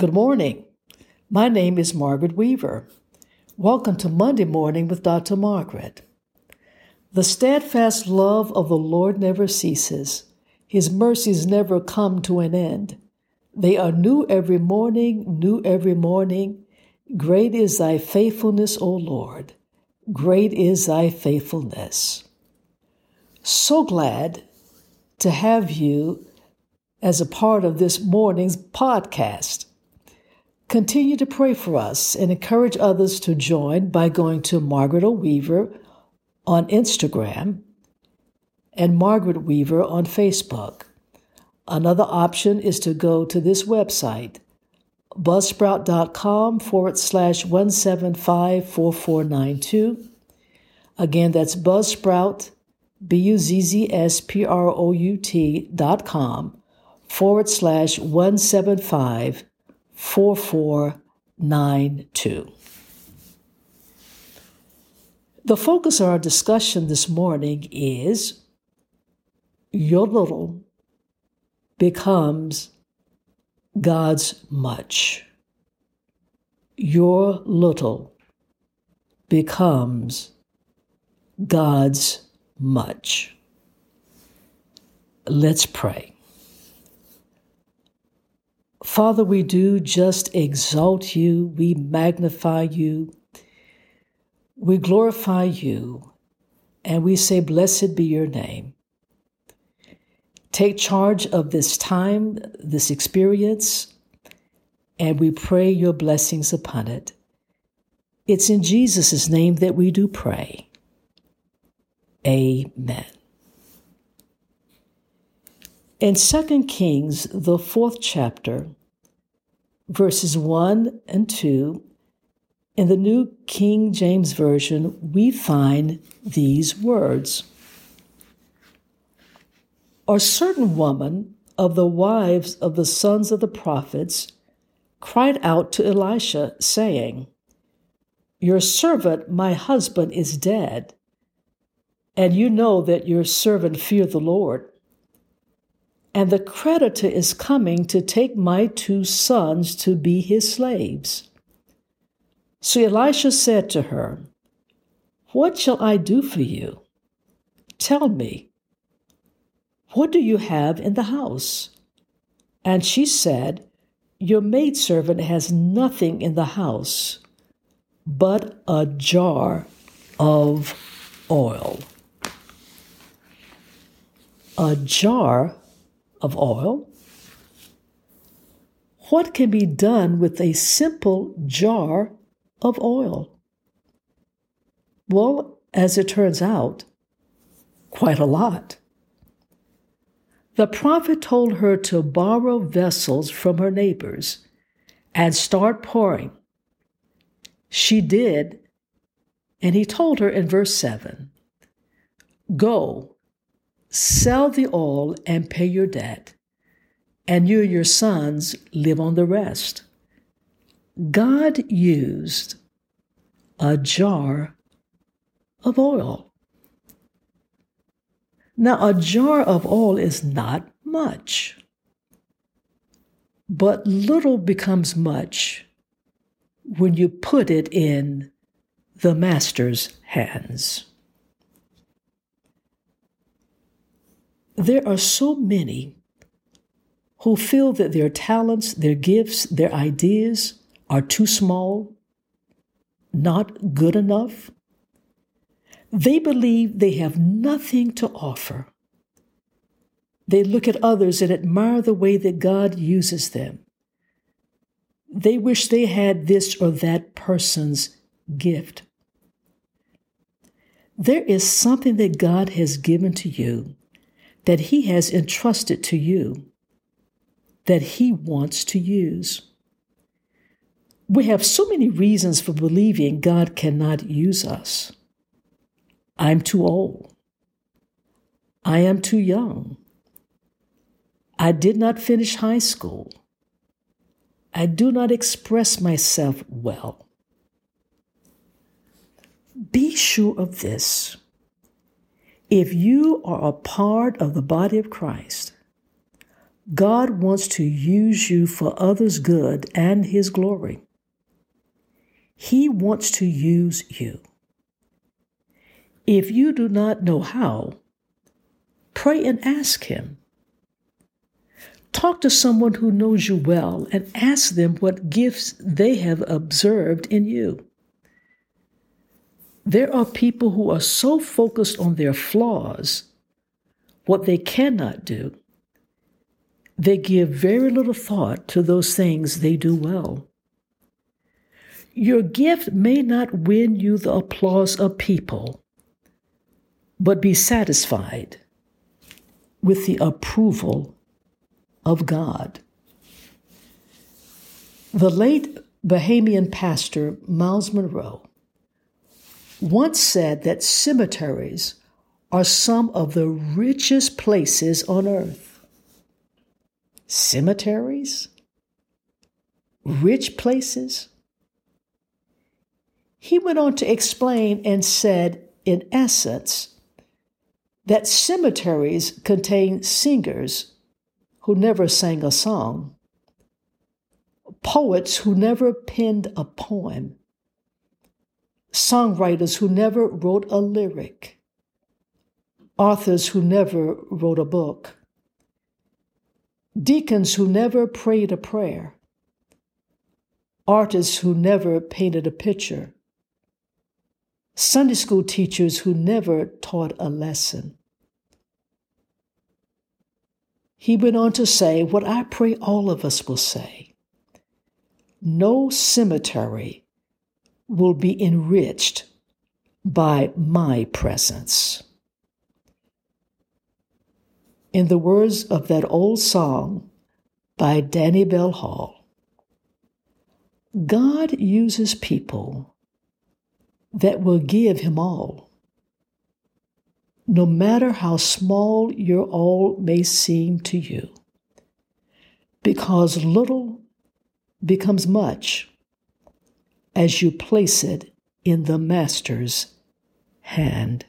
Good morning. My name is Margaret Weaver. Welcome to Monday Morning with Dr. Margaret. The steadfast love of the Lord never ceases, His mercies never come to an end. They are new every morning, new every morning. Great is thy faithfulness, O Lord. Great is thy faithfulness. So glad to have you as a part of this morning's podcast. Continue to pray for us and encourage others to join by going to Margaret O'Weaver on Instagram and Margaret Weaver on Facebook. Another option is to go to this website, buzzsprout.com forward slash 1754492. Again, that's buzzsprout, B U Z Z S P R O U T dot com forward slash 175 4492. The focus of our discussion this morning is your little becomes God's much. Your little becomes God's much. Let's pray. Father, we do just exalt you, we magnify you, we glorify you, and we say, Blessed be your name. Take charge of this time, this experience, and we pray your blessings upon it. It's in Jesus' name that we do pray. Amen. In 2 Kings, the fourth chapter, verses 1 and 2, in the New King James Version, we find these words. A certain woman of the wives of the sons of the prophets cried out to Elisha, saying, Your servant, my husband, is dead, and you know that your servant feared the Lord and the creditor is coming to take my two sons to be his slaves. So Elisha said to her, What shall I do for you? Tell me, what do you have in the house? And she said, Your maidservant has nothing in the house but a jar of oil. A jar of oil? What can be done with a simple jar of oil? Well, as it turns out, quite a lot. The prophet told her to borrow vessels from her neighbors and start pouring. She did, and he told her in verse 7 Go, Sell the oil and pay your debt, and you and your sons live on the rest. God used a jar of oil. Now, a jar of oil is not much, but little becomes much when you put it in the master's hands. There are so many who feel that their talents, their gifts, their ideas are too small, not good enough. They believe they have nothing to offer. They look at others and admire the way that God uses them. They wish they had this or that person's gift. There is something that God has given to you that He has entrusted to you that He wants to use. We have so many reasons for believing God cannot use us. I'm too old. I am too young. I did not finish high school. I do not express myself well. Be sure of this if you are a part of the body of Christ, God wants to use you for others' good and His glory. He wants to use you. If you do not know how, pray and ask Him. Talk to someone who knows you well and ask them what gifts they have observed in you. There are people who are so focused on their flaws, what they cannot do, they give very little thought to those things they do well. Your gift may not win you the applause of people, but be satisfied with the approval of God. The late Bahamian pastor Myles Munroe once said that cemeteries are some of the richest places on earth cemeteries, rich places. He went on to explain and said, in essence, that cemeteries contain singers who never sang a song, poets who never penned a poem, songwriters who never wrote a lyric, authors who never wrote a book deacons who never prayed a prayer, artists who never painted a picture, Sunday school teachers who never taught a lesson. He went on to say what I pray all of us will say no cemetery will be enriched by my presence. In the words of that old song by Danniebelle Hall, God uses people that will give him all. No matter how small your all may seem to you, because little becomes much as you place it in the Master's hand.